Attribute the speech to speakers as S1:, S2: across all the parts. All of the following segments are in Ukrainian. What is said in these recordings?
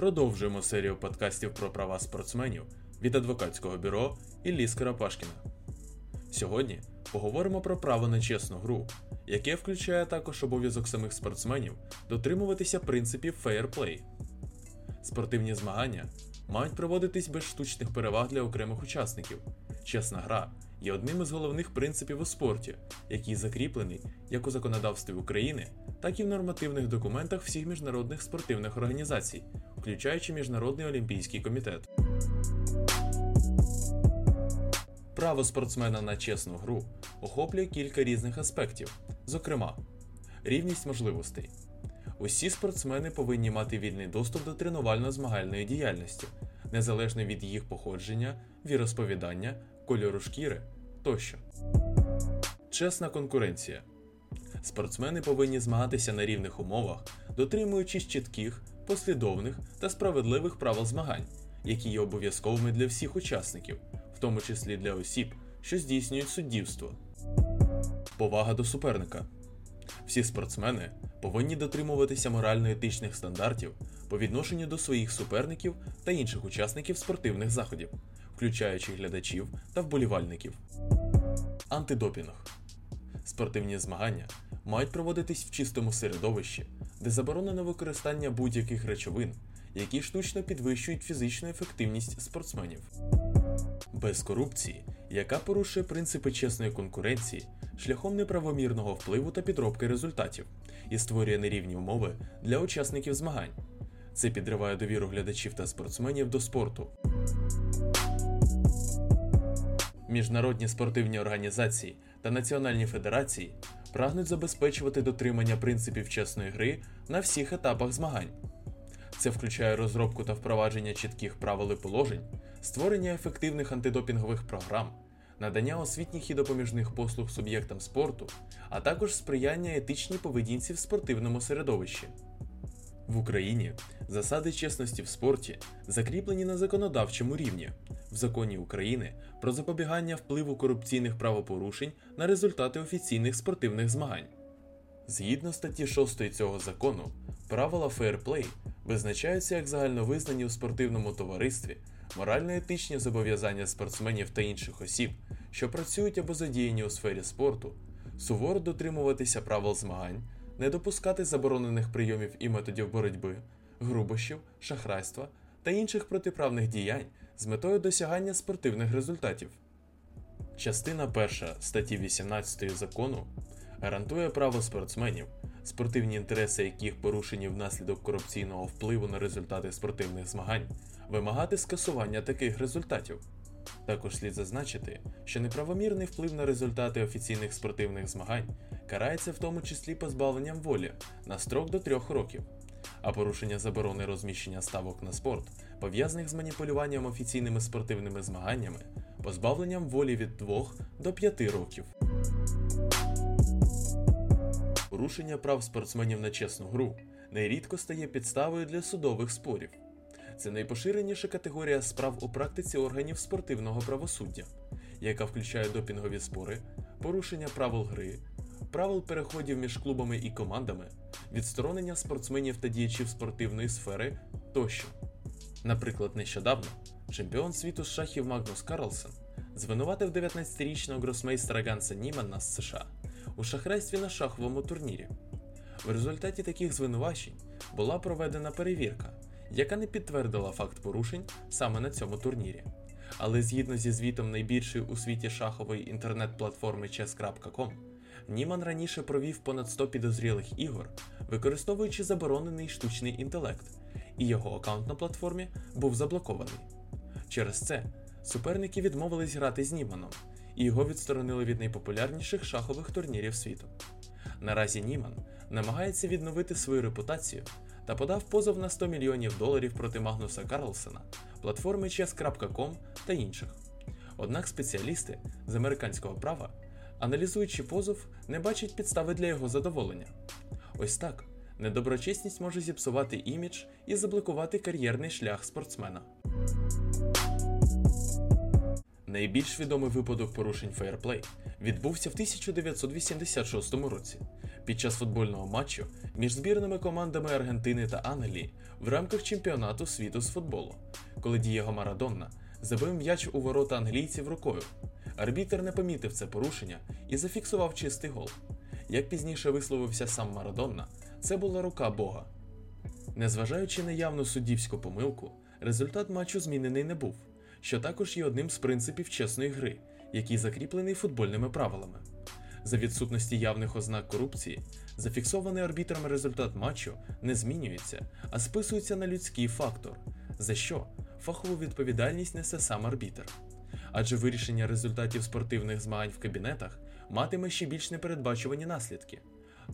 S1: Продовжуємо серію подкастів про права спортсменів від адвокатського бюро Іллі Скарапашкіна. Сьогодні поговоримо про право на чесну гру, яке включає також обов'язок самих спортсменів дотримуватися принципів фейерплей. Спортивні змагання мають проводитись без штучних переваг для окремих учасників. Чесна гра є одним із головних принципів у спорті, який закріплений як у законодавстві України, так і в нормативних документах всіх міжнародних спортивних організацій, включаючи Міжнародний олімпійський комітет. Право спортсмена на чесну гру охоплює кілька різних аспектів, зокрема, рівність можливостей. Усі спортсмени повинні мати вільний доступ до тренувально-змагальної діяльності, незалежно від їх походження, віросповідання, кольору шкіри тощо. Чесна конкуренція. Спортсмени повинні змагатися на рівних умовах, дотримуючись чітких, послідовних та справедливих правил змагань, які є обов'язковими для всіх учасників, в тому числі для осіб, що здійснюють суддівство. Повага до суперника. Всі спортсмени повинні дотримуватися морально-етичних стандартів по відношенню до своїх суперників та інших учасників спортивних заходів, включаючи глядачів та вболівальників. Антидопінг. Спортивні змагання мають проводитись в чистому середовищі, де заборонено використання будь-яких речовин, які штучно підвищують фізичну ефективність спортсменів. Без корупції, яка порушує принципи чесної конкуренції шляхом неправомірного впливу та підробки результатів і створює нерівні умови для учасників змагань. Це підриває довіру глядачів та спортсменів до спорту. Міжнародні спортивні організації та національні федерації прагнуть забезпечувати дотримання принципів чесної гри на всіх етапах змагань. Це включає розробку та впровадження чітких правил і положень, створення ефективних антидопінгових програм, надання освітніх і допоміжних послуг суб'єктам спорту, а також сприяння етичній поведінці в спортивному середовищі. В Україні засади чесності в спорті закріплені на законодавчому рівні в законі України про запобігання впливу корупційних правопорушень на результати офіційних спортивних змагань. Згідно статті 6 цього закону, правила фейерплей визначаються як загальновизнані у спортивному товаристві, морально-етичні зобов'язання спортсменів та інших осіб, що працюють або задіяні у сфері спорту, суворо дотримуватися правил змагань, не допускати заборонених прийомів і методів боротьби, грубощів, шахрайства та інших протиправних діянь з метою досягання спортивних результатів. Частина 1 статті 18 закону гарантує право спортсменів, спортивні інтереси яких порушені внаслідок корупційного впливу на результати спортивних змагань, вимагати скасування таких результатів. Також слід зазначити, що неправомірний вплив на результати офіційних спортивних змагань карається в тому числі позбавленням волі на строк до трьох років, а порушення заборони розміщення ставок на спорт, пов'язаних з маніпулюванням офіційними спортивними змаганнями, позбавленням волі від 2 до 5 років. Порушення прав спортсменів на чесну гру нерідко стає підставою для судових спорів. Це найпоширеніша категорія справ у практиці органів спортивного правосуддя, яка включає допінгові спори, порушення правил гри, правил переходів між клубами і командами, відсторонення спортсменів та діячів спортивної сфери тощо. Наприклад, нещодавно чемпіон світу з шахів Магнус Карлсен звинуватив 19-річного гросмейстера Ганса Німана з США у шахрайстві на шаховому турнірі. В результаті таких звинувачень була проведена перевірка, яка не підтвердила факт порушень саме на цьому турнірі. Але згідно зі звітом найбільшої у світі шахової інтернет-платформи chess.com, Німан раніше провів понад 100 підозрілих ігор, використовуючи заборонений штучний інтелект, і його аккаунт на платформі був заблокований. Через це суперники відмовились грати з Німаном, і його відсторонили від найпопулярніших шахових турнірів світу. Наразі Німан намагається відновити свою репутацію та подав позов на 100 мільйонів доларів проти Магнуса Карлсена, платформи chess.com та інших. Однак спеціалісти з американського права, аналізуючи позов, не бачать підстави для його задоволення. Ось так недоброчесність може зіпсувати імідж і заблокувати кар'єрний шлях спортсмена. Найбільш відомий випадок порушень фейерплей відбувся в 1986 році під час футбольного матчу між збірними командами Аргентини та Англії в рамках чемпіонату світу з футболу, коли Дієго Марадонна забив м'яч у ворота англійців рукою. Арбітер не помітив це порушення і зафіксував чистий гол. Як пізніше висловився сам Марадонна, це була рука Бога. Незважаючи на явну суддівську помилку, результат матчу змінений не був, що також є одним з принципів чесної гри, який закріплений футбольними правилами. За відсутності явних ознак корупції, зафіксований арбітром результат матчу не змінюється, а списується на людський фактор, за що фахову відповідальність несе сам арбітр. Адже вирішення результатів спортивних змагань в кабінетах матиме ще більш непередбачувані наслідки.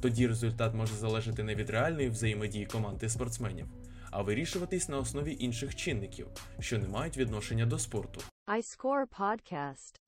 S1: Тоді результат може залежати не від реальної взаємодії команди спортсменів, а вирішуватись на основі інших чинників, що не мають відношення до спорту.
S2: iScore Podcast.